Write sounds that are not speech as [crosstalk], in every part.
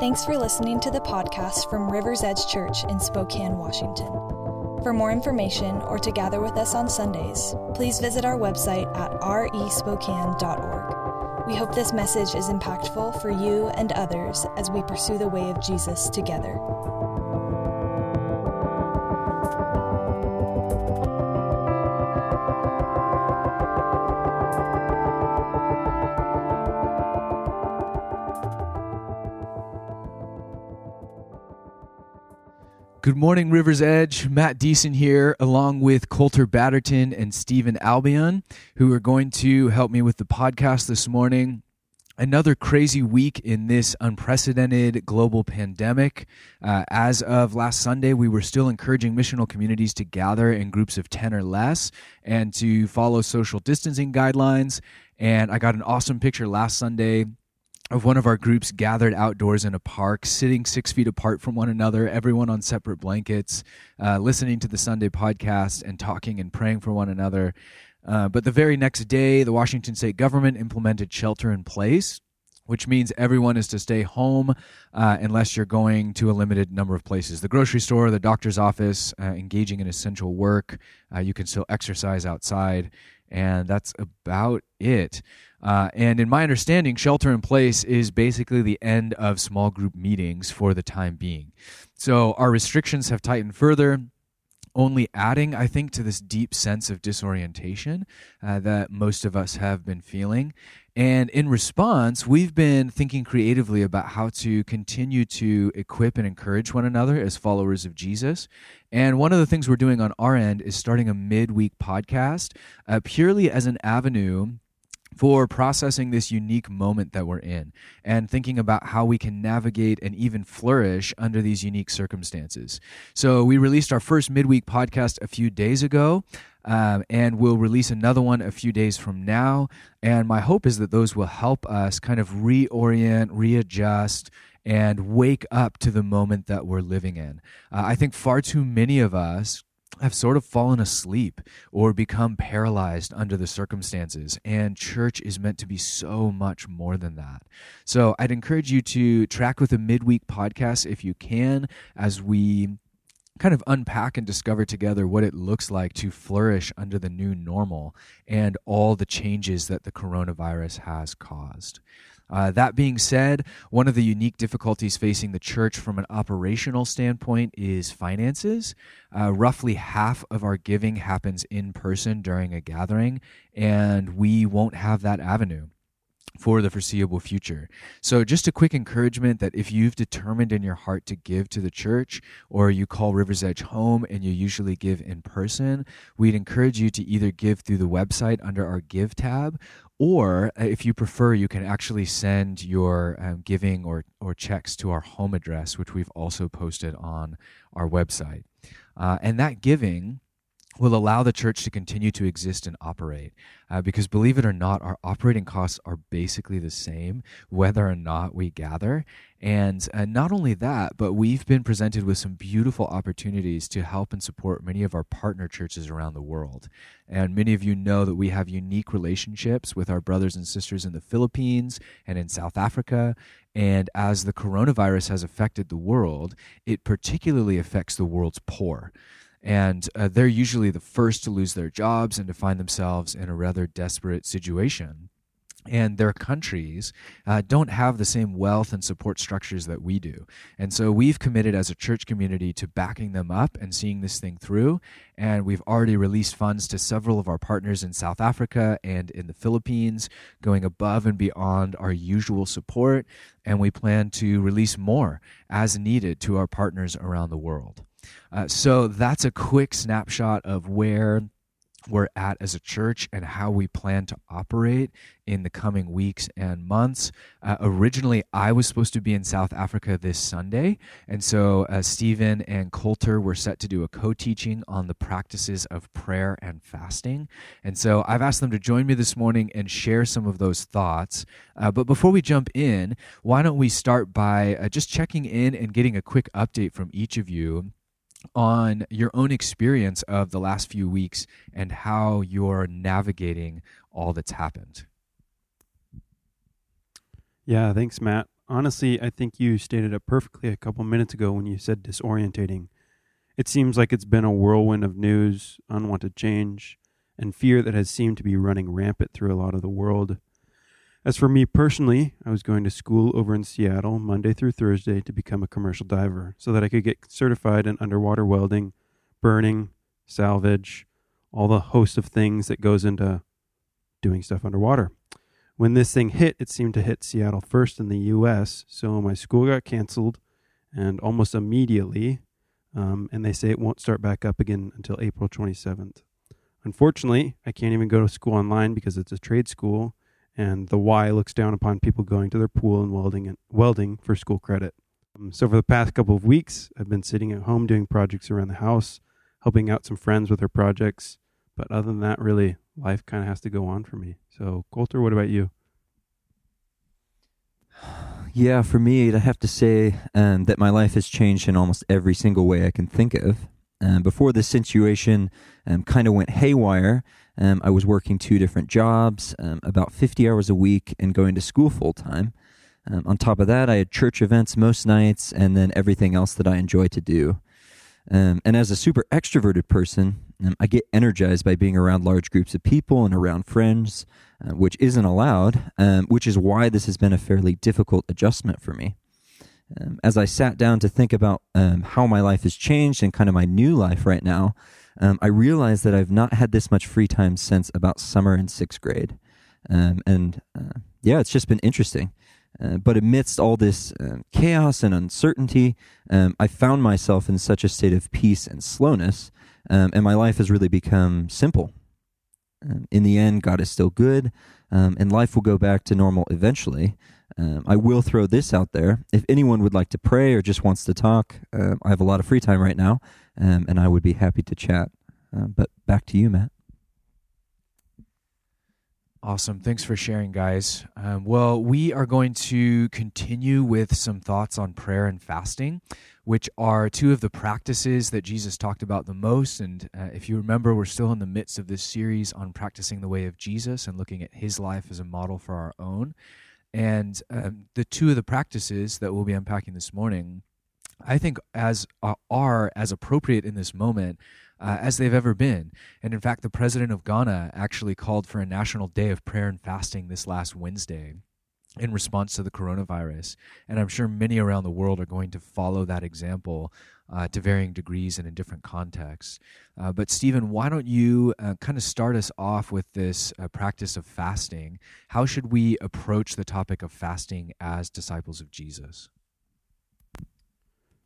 Thanks for listening to the podcast from River's Edge Church in Spokane, Washington. For more information or to gather with us on Sundays, please visit our website at respokane.org. We hope this message is impactful for you and others as we pursue the way of Jesus together. Good morning, River's Edge. Matt Deason here, along with Coulter Batterton and Stephen Albion, who are going to help me with the podcast this morning. Another crazy week in this unprecedented global pandemic. Uh, as of last Sunday, we were still encouraging missional communities to gather in groups of 10 or less and to follow social distancing guidelines. And I got an awesome picture last Sunday of one of our groups gathered outdoors in a park, sitting six feet apart from one another, everyone on separate blankets, uh, listening to the Sunday podcast and talking and praying for one another. Uh, but the very next day, the Washington state government implemented shelter in place, which means everyone is to stay home uh, unless you're going to a limited number of places. The grocery store, the doctor's office, uh, engaging in essential work. Uh, you can still exercise outside, and that's about it. Uh, and in my understanding, shelter in place is basically the end of small group meetings for the time being. So our restrictions have tightened further only adding, I think, to this deep sense of disorientation uh, that most of us have been feeling. And in response, we've been thinking creatively about how to continue to equip and encourage one another as followers of Jesus. And one of the things we're doing on our end is starting a midweek podcast uh, purely as an avenue for processing this unique moment that we're in and thinking about how we can navigate and even flourish under these unique circumstances. So, we released our first midweek podcast a few days ago. Um, and we'll release another one a few days from now. And my hope is that those will help us kind of reorient, readjust, and wake up to the moment that we're living in. Uh, I think far too many of us have sort of fallen asleep or become paralyzed under the circumstances. And church is meant to be so much more than that. So I'd encourage you to track with a midweek podcast if you can as we kind of unpack and discover together what it looks like to flourish under the new normal and all the changes that the coronavirus has caused. Uh, that being said, one of the unique difficulties facing the church from an operational standpoint is finances. Uh, roughly half of our giving happens in person during a gathering, and we won't have that avenue for the foreseeable future. So, just a quick encouragement that if you've determined in your heart to give to the church, or you call River's Edge home and you usually give in person, we'd encourage you to either give through the website under our Give tab, or uh, if you prefer, you can actually send your um, giving or, or checks to our home address, which we've also posted on our website. Uh, and that giving will allow the church to continue to exist and operate. Uh, because believe it or not, our operating costs are basically the same whether or not we gather. And uh, not only that, but we've been presented with some beautiful opportunities to help and support many of our partner churches around the world. And many of you know that we have unique relationships with our brothers and sisters in the Philippines and in South Africa. And as the coronavirus has affected the world, it particularly affects the world's poor and uh, they're usually the first to lose their jobs and to find themselves in a rather desperate situation and their countries uh, don't have the same wealth and support structures that we do. And so we've committed as a church community to backing them up and seeing this thing through. And we've already released funds to several of our partners in South Africa and in the Philippines, going above and beyond our usual support. And we plan to release more as needed to our partners around the world. Uh, so that's a quick snapshot of where we're at as a church and how we plan to operate in the coming weeks and months. Uh, originally, I was supposed to be in South Africa this Sunday, and so uh, Stephen and Coulter were set to do a co teaching on the practices of prayer and fasting. And so I've asked them to join me this morning and share some of those thoughts. Uh, but before we jump in, why don't we start by uh, just checking in and getting a quick update from each of you on your own experience of the last few weeks and how you're navigating all that's happened. Yeah, thanks, Matt. Honestly, I think you stated it perfectly a couple minutes ago when you said disorientating. It seems like it's been a whirlwind of news, unwanted change, and fear that has seemed to be running rampant through a lot of the world. As for me personally, I was going to school over in Seattle Monday through Thursday to become a commercial diver so that I could get certified in underwater welding, burning, salvage, all the host of things that goes into doing stuff underwater. When this thing hit, it seemed to hit Seattle first in the US, so my school got canceled and almost immediately, um, and they say it won't start back up again until April 27th. Unfortunately, I can't even go to school online because it's a trade school, and the Y looks down upon people going to their pool and welding and welding for school credit. Um, so for the past couple of weeks, I've been sitting at home doing projects around the house, helping out some friends with their projects. But other than that, really, life kind of has to go on for me. So, Coulter, what about you? [sighs] Yeah, for me, I have to say um, that my life has changed in almost every single way I can think of. Um, before this situation um, kind of went haywire, um, I was working two different jobs, um, about 50 hours a week, and going to school full time. Um, on top of that, I had church events most nights and then everything else that I enjoy to do. Um, and as a super extroverted person, um, I get energized by being around large groups of people and around friends, uh, which isn't allowed, um, which is why this has been a fairly difficult adjustment for me. As I sat down to think about how my life has changed and kind of my new life right now, um, I realized that I've not had this much free time since about summer in sixth grade. and uh, yeah, it's just been interesting. Uh, but amidst all this uh, chaos and uncertainty, um, I found myself in such a state of peace and slowness, um, and my life has really become simple. Um, in the end, God is still good, um, and life will go back to normal eventually. Um, I will throw this out there. If anyone would like to pray or just wants to talk, uh, I have a lot of free time right now, and I would be happy to chat. Uh, but back to you, Matt. Awesome. Thanks for sharing, guys. Um, well, we are going to continue with some thoughts on prayer and fasting, which are two of the practices that Jesus talked about the most. And uh, if you remember, we're still in the midst of this series on practicing the way of Jesus and looking at his life as a model for our own. And um, the two of the practices that we'll be unpacking this morning, I think, as uh, are as appropriate in this moment uh, as they've ever been. And in fact, the president of Ghana actually called for a national day of prayer and fasting this last Wednesday in response to the coronavirus. And I'm sure many around the world are going to follow that example uh, to varying degrees and in different contexts. Uh, but, Stephen, why don't you uh, kind of start us off with this uh, practice of fasting? How should we approach the topic of fasting as disciples of Jesus?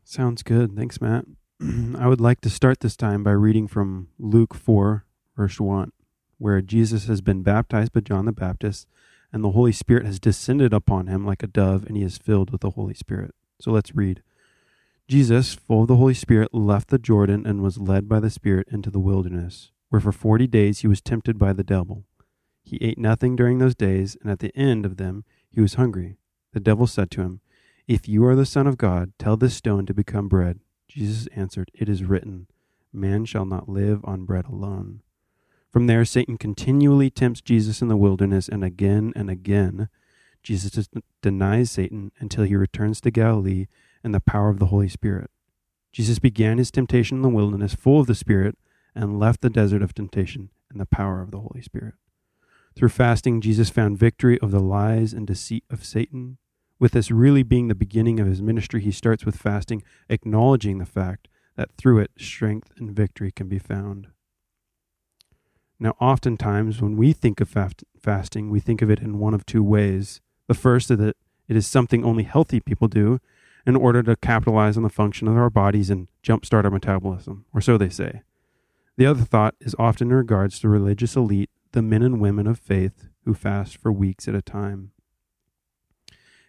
Sounds good. Thanks, Matt. [clears throat] I would like to start this time by reading from Luke 4, verse 1, where Jesus has been baptized by John the Baptist, and the Holy Spirit has descended upon him like a dove, and he is filled with the Holy Spirit. So let's read. Jesus, full of the Holy Spirit, left the Jordan and was led by the Spirit into the wilderness, where for forty days he was tempted by the devil. He ate nothing during those days, and at the end of them he was hungry. The devil said to him, If you are the Son of God, tell this stone to become bread. Jesus answered, It is written, Man shall not live on bread alone. From there, Satan continually tempts Jesus in the wilderness, and again and again, Jesus denies Satan until he returns to Galilee in the power of the Holy Spirit. Jesus began his temptation in the wilderness full of the Spirit and left the desert of temptation in the power of the Holy Spirit. Through fasting, Jesus found victory over the lies and deceit of Satan with this really being the beginning of his ministry, he starts with fasting, acknowledging the fact that through it, strength and victory can be found. Now, oftentimes, when we think of fast- fasting, we think of it in one of two ways. The first is that it is something only healthy people do in order to capitalize on the function of our bodies and jumpstart our metabolism, or so they say. The other thought is often in regards to religious elite, the men and women of faith who fast for weeks at a time.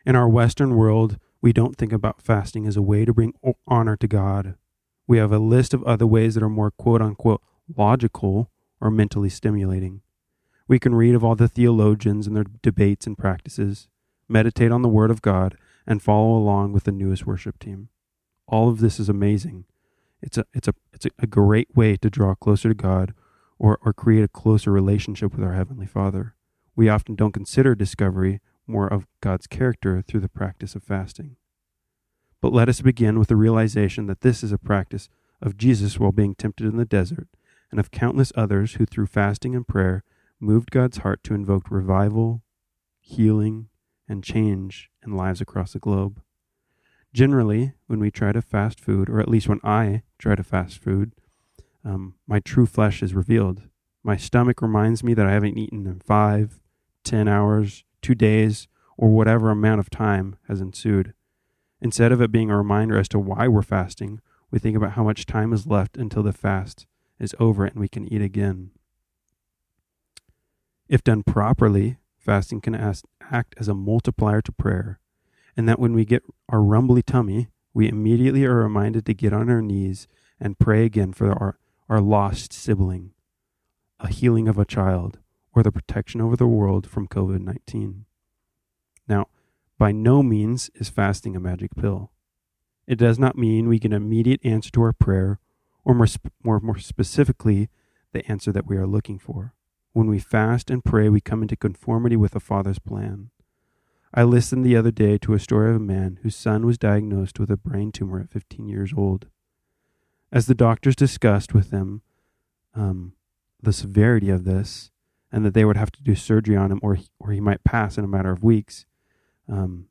In our Western world, we don't think about fasting as a way to bring honor to God. We have a list of other ways that are more quote unquote logical or mentally stimulating. We can read of all the theologians and their debates and practices, meditate on the Word of God, and follow along with the newest worship team. All of this is amazing. It's a, it's a, it's a great way to draw closer to God or, or create a closer relationship with our Heavenly Father. We often don't consider discovery more of God's character through the practice of fasting. But let us begin with the realization that this is a practice of Jesus while being tempted in the desert, and of countless others who, through fasting and prayer, moved God's heart to invoke revival, healing, and change in lives across the globe. Generally, when we try to fast food, or at least when I try to fast food, um, my true flesh is revealed. My stomach reminds me that I haven't eaten in five, ten hours, two days, or whatever amount of time has ensued. Instead of it being a reminder as to why we're fasting, we think about how much time is left until the fast is over and we can eat again. If done properly, fasting can act as a multiplier to prayer, and that when we get our rumbly tummy, we immediately are reminded to get on our knees and pray again for our, our lost sibling, a healing of a child, or the protection over the world from COVID 19. Now, by no means is fasting a magic pill. It does not mean we get an immediate answer to our prayer, or more, sp- more, more specifically, the answer that we are looking for. When we fast and pray, we come into conformity with the Father's plan. I listened the other day to a story of a man whose son was diagnosed with a brain tumor at 15 years old. As the doctors discussed with him um, the severity of this, and that they would have to do surgery on him or he, or he might pass in a matter of weeks. Um,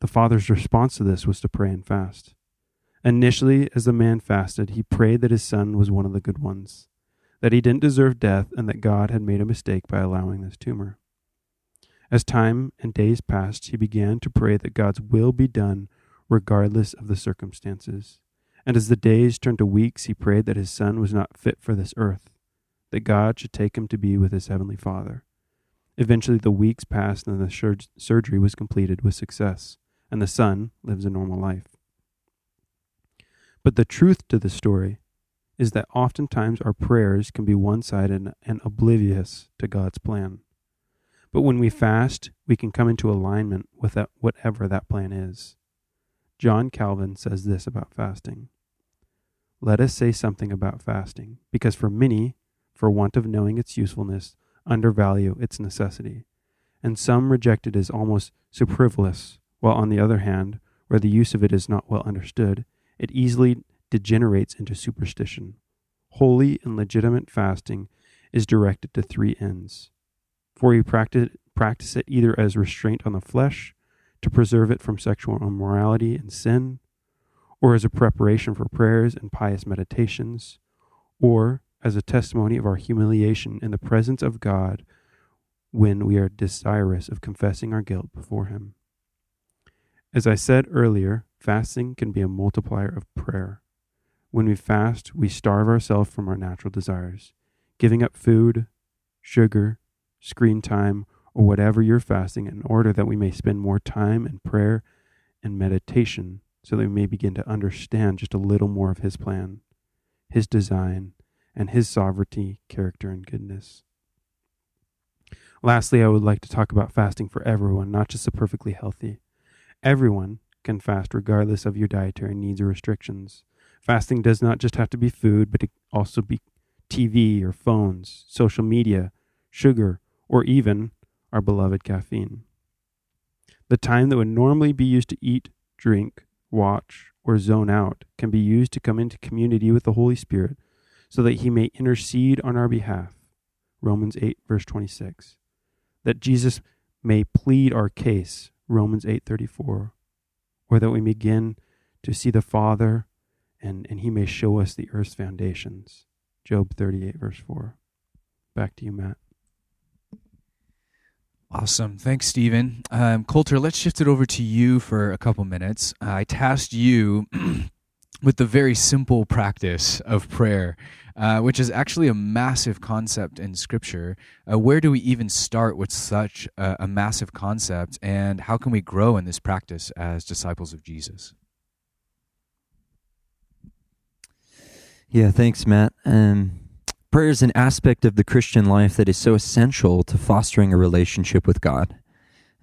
the father's response to this was to pray and fast. Initially, as the man fasted, he prayed that his son was one of the good ones, that he didn't deserve death, and that God had made a mistake by allowing this tumor. As time and days passed, he began to pray that God's will be done regardless of the circumstances. And as the days turned to weeks, he prayed that his son was not fit for this earth that God should take him to be with his heavenly Father. Eventually, the weeks passed and the sur- surgery was completed with success, and the son lives a normal life. But the truth to the story is that oftentimes our prayers can be one sided and oblivious to God's plan. But when we fast, we can come into alignment with that, whatever that plan is. John Calvin says this about fasting Let us say something about fasting, because for many for want of knowing its usefulness, undervalue its necessity, and some reject it as almost superfluous, while on the other hand, where the use of it is not well understood, it easily degenerates into superstition. Holy and legitimate fasting is directed to three ends. For you practice, practice it either as restraint on the flesh, to preserve it from sexual immorality and sin, or as a preparation for prayers and pious meditations, or as a testimony of our humiliation in the presence of God when we are desirous of confessing our guilt before Him. As I said earlier, fasting can be a multiplier of prayer. When we fast, we starve ourselves from our natural desires, giving up food, sugar, screen time, or whatever you're fasting in order that we may spend more time in prayer and meditation so that we may begin to understand just a little more of His plan, His design, and his sovereignty, character, and goodness. Lastly, I would like to talk about fasting for everyone, not just the perfectly healthy. Everyone can fast regardless of your dietary needs or restrictions. Fasting does not just have to be food, but it also be TV or phones, social media, sugar, or even our beloved caffeine. The time that would normally be used to eat, drink, watch, or zone out can be used to come into community with the Holy Spirit so that he may intercede on our behalf. Romans 8 verse 26. That Jesus may plead our case. Romans 8:34. Or that we begin to see the Father and and he may show us the earth's foundations. Job 38 verse 4. Back to you, Matt. Awesome. Thanks, Stephen. Um, Coulter, let's shift it over to you for a couple minutes. I tasked you [clears throat] with the very simple practice of prayer, uh, which is actually a massive concept in Scripture. Uh, where do we even start with such a, a, massive concept, and how can we grow in this practice as disciples of Jesus? Yeah, thanks, Matt. Um, prayer is an aspect of the Christian life that is so essential to fostering a relationship with God.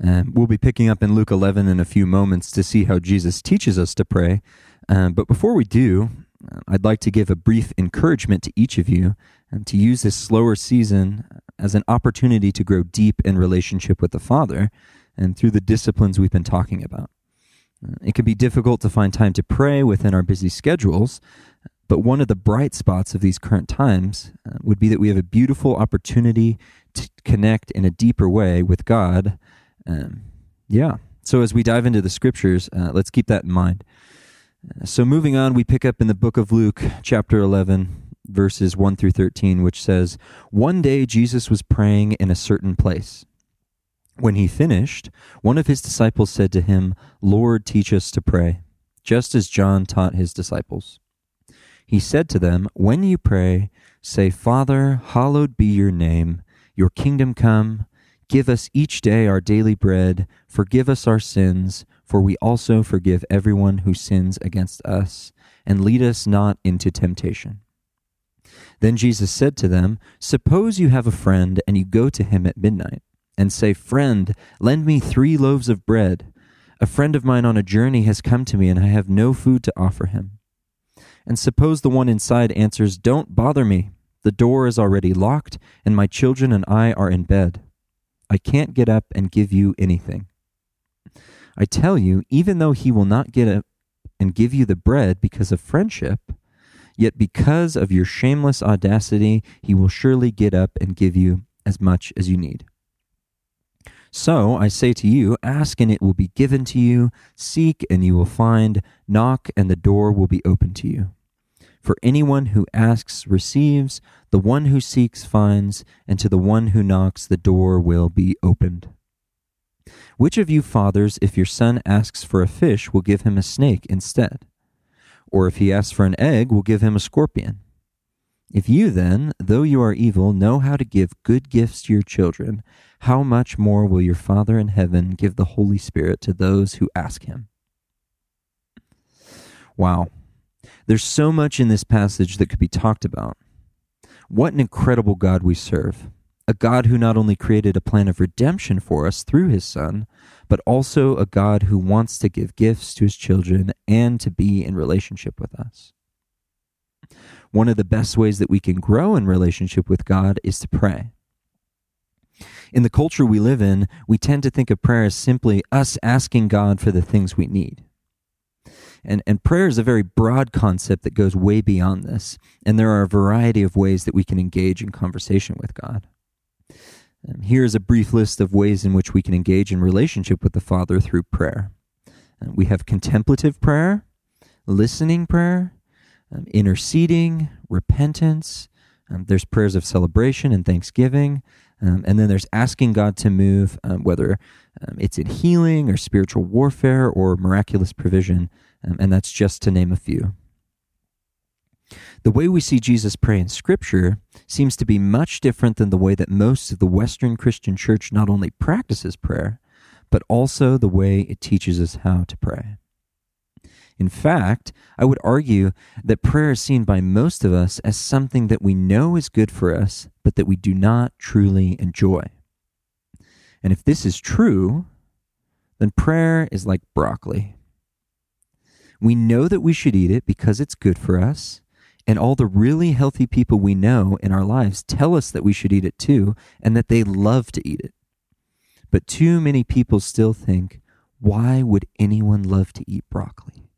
Um, we'll be picking up in Luke 11 in a few moments to see how Jesus teaches us to pray. Um, but before we do, I'd like to give a brief encouragement to each of you and to use this slower season as an opportunity to grow deep in relationship with the Father and through the disciplines we've been talking about. Uh, it can be difficult to find time to pray within our busy schedules, but one of the bright spots of these current times uh, would be that we have a beautiful opportunity to connect in a deeper way with God. Um, yeah. So as we dive into the scriptures, uh, let's keep that in mind. So moving on, we pick up in the book of Luke, chapter 11, verses 1 through 13, which says, One day Jesus was praying in a certain place. When he finished, one of his disciples said to him, Lord, teach us to pray, just as John taught his disciples. He said to them, When you pray, say, Father, hallowed be your name, your kingdom come. Give us each day our daily bread. Forgive us our sins, for we also forgive everyone who sins against us. And lead us not into temptation. Then Jesus said to them, Suppose you have a friend, and you go to him at midnight, and say, Friend, lend me three loaves of bread. A friend of mine on a journey has come to me, and I have no food to offer him. And suppose the one inside answers, Don't bother me. The door is already locked, and my children and I are in bed. I can't get up and give you anything. I tell you, even though he will not get up and give you the bread because of friendship, Yet because of your shameless audacity, he will surely get up and give you as much as you need. So I say to you, ask and it will be given to you, seek and you will find, knock and the door will be opened to you. For anyone who asks receives, the one who seeks finds, and to the one who knocks the door will be opened. Which of you fathers, if your son asks for a fish, will give him a snake instead? Or if he asks for an egg, we'll give him a scorpion. If you then, though you are evil, know how to give good gifts to your children, how much more will your Father in heaven give the Holy Spirit to those who ask him? Wow. There's so much in this passage that could be talked about. What an incredible God we serve a God who not only created a plan of redemption for us through his Son, but also a God who wants to give gifts to his children and to be in relationship with us. One of the best ways that we can grow in relationship with God is to pray. In the culture we live in, we tend to think of prayer as simply us asking God for the things we need. And, and prayer is a very broad concept that goes way beyond this. And there are a variety of ways that we can engage in conversation with God. Um, here is a brief list of ways in which we can engage in relationship with the Father through prayer. Uh, we have contemplative prayer, listening prayer, um, interceding, repentance. Um, there's prayers of celebration and thanksgiving. Um, and then there's asking God to move, um, whether um, it's in healing or spiritual warfare or miraculous provision. and that's just to name a few. The way we see Jesus pray in Scripture seems to be much different than the way that most of the Western Christian church not only practices prayer, but also the way it teaches us how to pray. In fact, I would argue that prayer is seen by most of us as something that we know is good for us, but that we do not truly enjoy. And if this is true, then prayer is like broccoli. We know that we should eat it because it's good for us, and all the really healthy people we know in our lives tell us that we should eat it too, and that they love to eat it. But too many people still think, why would anyone love to eat broccoli?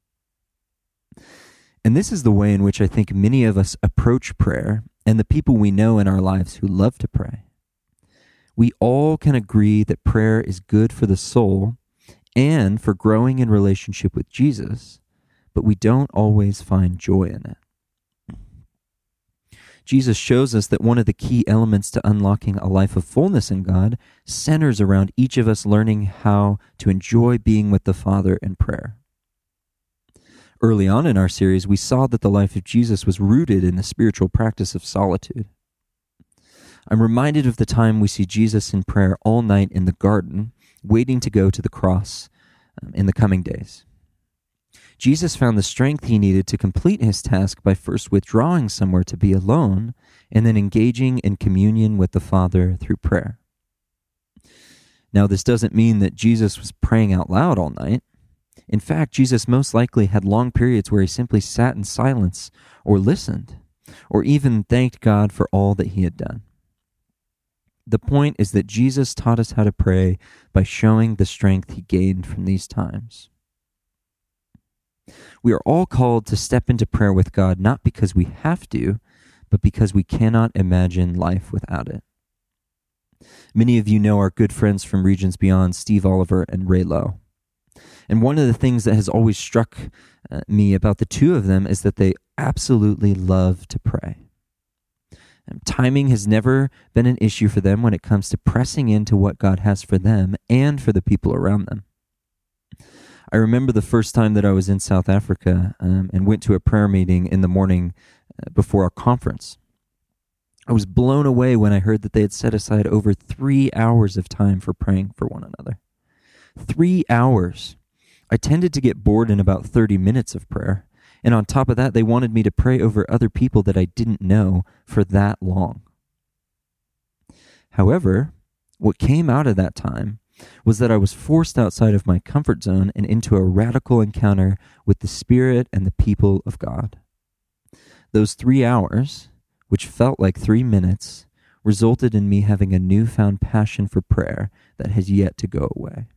And this is the way in which I think many of us approach prayer and the people we know in our lives who love to pray. We all can agree that prayer is good for the soul and for growing in relationship with Jesus, but we don't always find joy in it. Jesus shows us that one of the key elements to unlocking a life of fullness in God centers around each of us learning how to enjoy being with the Father in prayer. Early on in our series, we saw that the life of Jesus was rooted in the spiritual practice of solitude. I'm reminded of the time we see Jesus in prayer all night in the garden, waiting to go to the cross um, in the coming days. Jesus found the strength he needed to complete his task by first withdrawing somewhere to be alone and then engaging in communion with the Father through prayer. Now, this doesn't mean that Jesus was praying out loud all night. In fact, Jesus most likely had long periods where he simply sat in silence or listened. or even thanked God for all that he had done. The point is that Jesus taught us how to pray by showing the strength he gained from these times. We are all called to step into prayer with God not because we have to, but because we cannot imagine life without it. Many of you know our good friends from Regions Beyond, Steve Oliver and Ray Lowe. And one of the things that has always struck uh, me about the two of them is that they absolutely love to pray. And timing has never been an issue for them when it comes to pressing into what God has for them and for the people around them. I remember the first time that I was in South Africa um, and went to a prayer meeting in the morning uh, before a conference. I was blown away when I heard that they had set aside over three hours of time for praying for one another. Three hours. I tended to get bored in about 30 minutes of prayer. And on top of that, they wanted me to pray over other people that I didn't know for that long. However, what came out of that time was that I was forced outside of my comfort zone and into a radical encounter with the Spirit and the people of God. Those three hours, which felt like three minutes, resulted in me having a newfound passion for prayer that has yet to go away.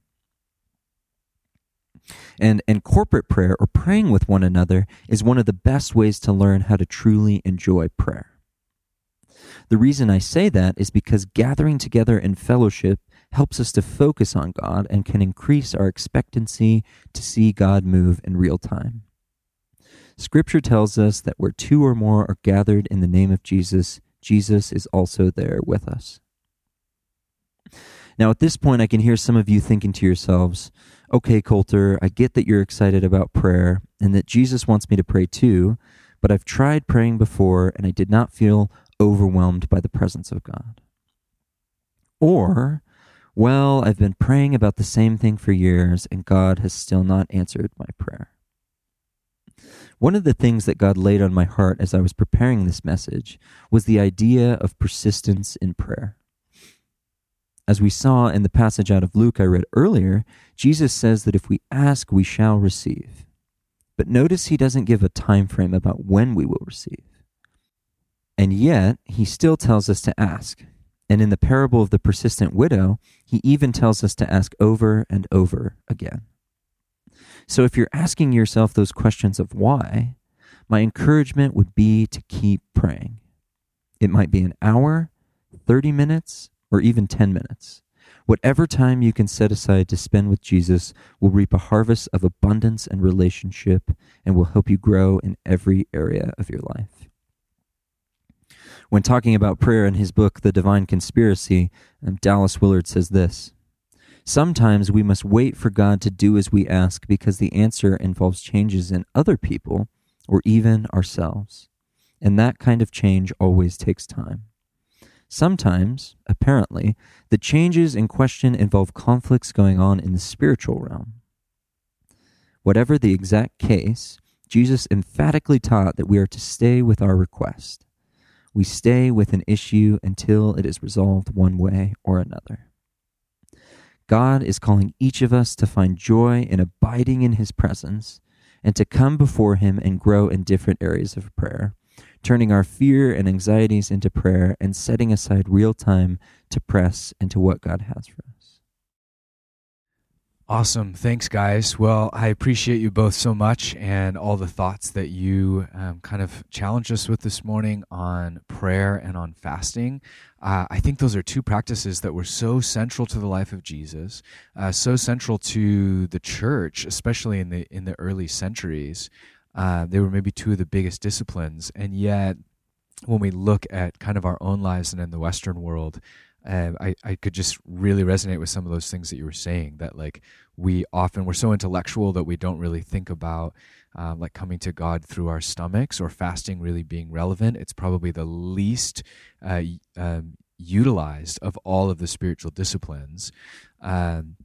And, and corporate prayer or praying with one another is one of the best ways to learn how to truly enjoy prayer. The reason I say that is because gathering together in fellowship helps us to focus on God and can increase our expectancy to see God move in real time. Scripture tells us that where two or more are gathered in the name of Jesus, Jesus is also there with us. Now, at this point, I can hear some of you thinking to yourselves, okay, Coulter, I get that you're excited about prayer and that Jesus wants me to pray too, but I've tried praying before and I did not feel overwhelmed by the presence of God. Or, well, I've been praying about the same thing for years and God has still not answered my prayer. One of the things that God laid on my heart as I was preparing this message was the idea of persistence in prayer. As we saw in the passage out of Luke I read earlier, Jesus says that if we ask, we shall receive. But notice he doesn't give a time frame about when we will receive. And yet, he still tells us to ask. And in the parable of the persistent widow, he even tells us to ask over and over again. So if you're asking yourself those questions of why, my encouragement would be to keep praying. It might be an hour, 30 minutes, or even 10 minutes. Whatever time you can set aside to spend with Jesus will reap a harvest of abundance and relationship and will help you grow in every area of your life. When talking about prayer in his book, The Divine Conspiracy, um, Dallas Willard says this Sometimes we must wait for God to do as we ask because the answer involves changes in other people or even ourselves. And that kind of change always takes time. Sometimes, apparently, the changes in question involve conflicts going on in the spiritual realm. Whatever the exact case, Jesus emphatically taught that we are to stay with our request. We stay with an issue until it is resolved one way or another. God is calling each of us to find joy in abiding in His presence and to come before Him and grow in different areas of prayer turning our fear and anxieties into prayer and setting aside real time to press into what God has for us. Awesome. Thanks, guys. Well, I appreciate you both so much and all the thoughts that you um, kind of challenged us with this morning on prayer and on fasting. Uh, I think those are two practices that were so central to the life of Jesus, uh, so central to the church, especially in the in the early centuries. Uh, they were maybe two of the biggest disciplines. And yet, when we look at kind of our own lives and in the Western world, uh, I, I could just really resonate with some of those things that you were saying that like we often we're so intellectual that we don't really think about uh, like coming to god through our stomachs or fasting really being relevant it's probably the least uh, um, utilized of all of the spiritual disciplines um,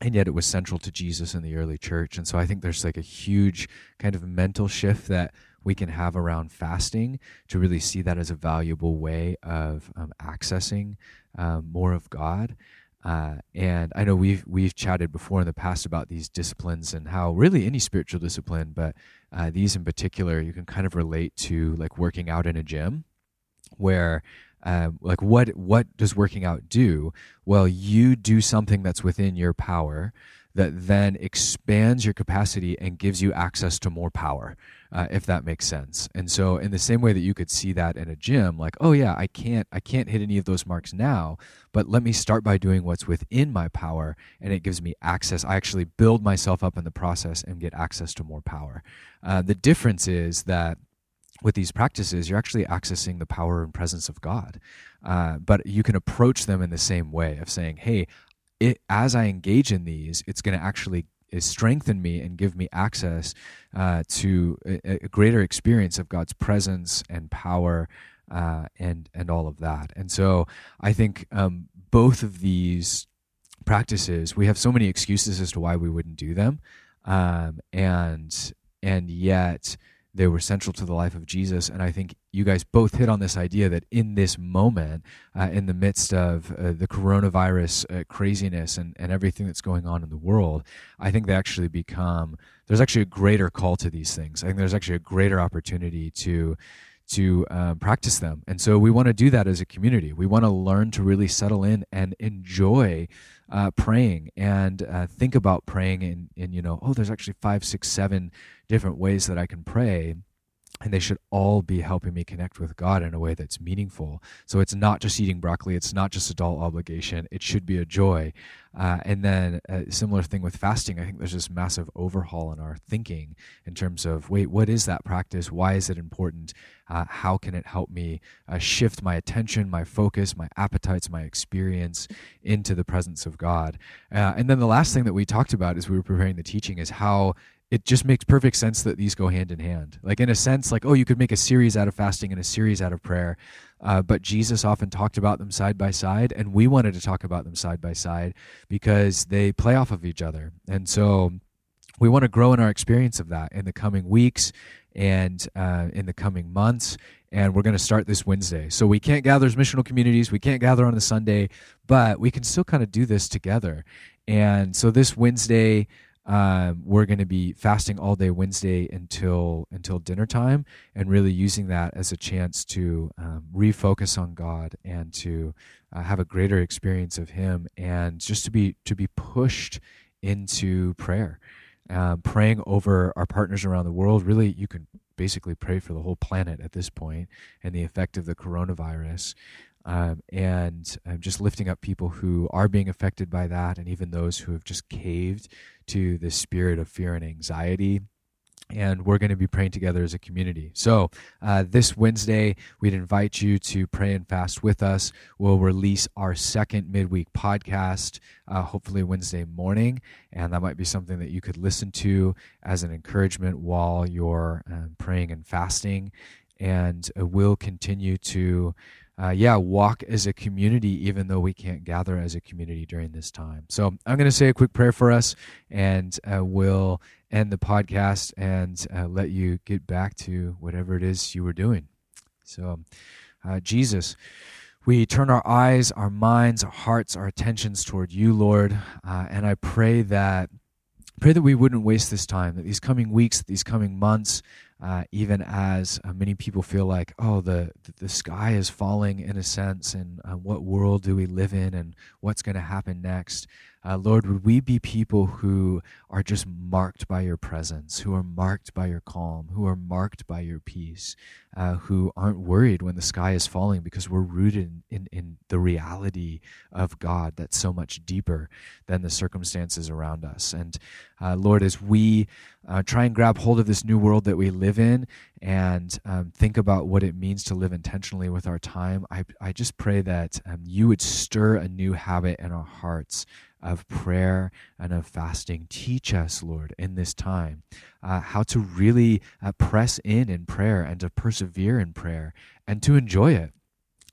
and yet it was central to Jesus in the early church. And so I think there's like a huge kind of mental shift that we can have around fasting to really see that as a valuable way of um, accessing um, more of God. Uh, and I know we've we've chatted before in the past about these disciplines and how really any spiritual discipline, but uh, these in particular, you can kind of relate to like working out in a gym, where um, like what what does working out do? Well, you do something that's within your power that then expands your capacity and gives you access to more power, uh, if that makes sense. And so, in the same way that you could see that in a gym, like, oh yeah, I can't I can't hit any of those marks now, but let me start by doing what's within my power, and it gives me access. I actually build myself up in the process and get access to more power. Uh, the difference is that with these practices, you're actually accessing the power and presence of God. Uh, but you can approach them in the same way of saying, hey, it, as I engage in these, it's going to actually uh, strengthen me and give me access uh, to a, a, greater experience of God's presence and power uh, and and all of that. And so I think um, both of these practices, we have so many excuses as to why we wouldn't do them, um, and and yet they were central to the life of Jesus. And I think you guys both hit on this idea that in this moment, uh, in the midst of uh, the coronavirus uh, craziness and, and everything that's going on in the world, I think they actually become, there's actually a greater call to these things. I think there's actually a greater opportunity to to um, practice them. And so we want to do that as a community. We want to learn to really settle in and enjoy uh, praying and uh, think about praying in, in, you know, oh, there's actually five, six, seven different ways that I can pray and they should all be helping me connect with God in a way that's meaningful. So it's not just eating broccoli, it's not just a dull obligation, it should be a joy. Uh, and then a similar thing with fasting. I think there's this massive overhaul in our thinking in terms of wait, what is that practice? Why is it important? Uh, how can it help me uh, shift my attention, my focus, my appetites, my experience into the presence of God? Uh, and then the last thing that we talked about as we were preparing the teaching is how it just makes perfect sense that these go hand in hand. Like in a sense, like oh, you could make a series out of fasting and a series out of prayer, uh, but Jesus often talked about them side by side, and we wanted to talk about them side by side because they play off of each other, and so we want to grow in our experience of that in the coming weeks and uh, in the coming months. And we're going to start this Wednesday. So we can't gather as missional communities. We can't gather on a Sunday, but we can still kind of do this together. And so this Wednesday, um, we're going to be fasting all day Wednesday until until dinner time, and really using that as a chance to um, refocus on God and to uh, have a greater experience of Him, and just to be to be pushed into prayer, um, praying over our partners around the world. Really, you can basically pray for the whole planet at this point and the effect of the coronavirus. Um, and um, just lifting up people who are being affected by that, and even those who have just caved to the spirit of fear and anxiety. And we're going to be praying together as a community. So, uh, this Wednesday, we'd invite you to pray and fast with us. We'll release our second midweek podcast, uh, hopefully Wednesday morning. And that might be something that you could listen to as an encouragement while you're um, praying and fasting. And uh, we'll continue to uh, yeah, walk as a community, even though we can't gather as a community during this time. So I'm going to say a quick prayer for us, and uh, we'll end the podcast and uh, let you get back to whatever it is you were doing. So, uh, Jesus, we turn our eyes, our minds, our hearts, our attentions toward you, Lord, uh, and I pray that. Pray that we wouldn't waste this time, that these coming weeks, these coming months, uh, even as uh, many people feel like, oh, the, the sky is falling in a sense, and uh, what world do we live in, and what's going to happen next? Uh, Lord, would we be people who are just marked by your presence, who are marked by your calm, who are marked by your peace, uh, who aren't worried when the sky is falling because we're rooted in, in, in, the reality of God that's so much deeper than the circumstances around us. And uh, Lord, as we uh, try and grab hold of this new world that we live in and um, think about what it means to live intentionally with our time, I, I just pray that um, you would stir a new habit in our hearts of prayer and of fasting. Teach us, Lord, in this time uh, how to really uh, press in in prayer and to persevere in prayer and to enjoy it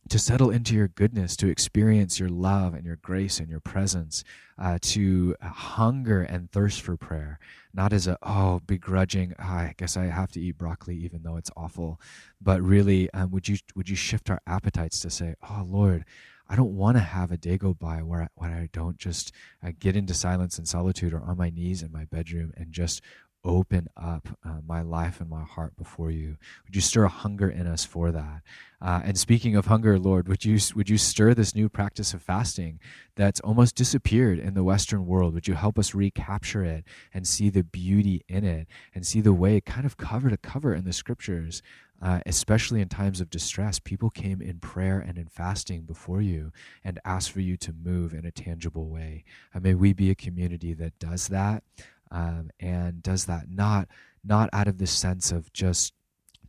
to settle into your goodness, to experience your love and your grace and your presence, uh, to hunger and thirst for prayer, not as a, oh, begrudging, oh, I guess I have to eat broccoli even though it's awful, but really, um, would, you, would you shift our appetites to say, oh, Lord, I don't want to have a day go by where I, where I don't just uh, get into silence and solitude or on my knees in my bedroom and just open up uh, my life and my heart before you. Would you stir a hunger in us for that? Uh, and speaking of hunger, Lord, would you would you stir this new practice of fasting that's almost disappeared in the Western world? Would you help us recapture it and see the beauty in it and see the way, kind of cover to cover in the Scriptures, uh, especially in times of distress, people came in prayer and in fasting before you and asked for you to move in a tangible way. Uh, may we be a community that does that um, and does that not not out of the sense of just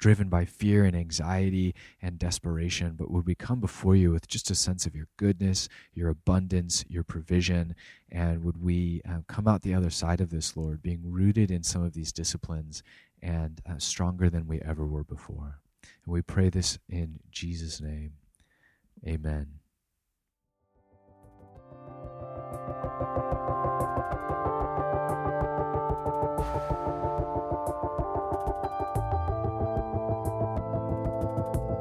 driven by fear and anxiety and desperation, but would we come before you with just a sense of your goodness, your abundance, your provision, and would we uh, come out the other side of this, Lord, being rooted in some of these disciplines and uh, stronger than we ever were before? And we pray this in Jesus' name. Amen. Thank you.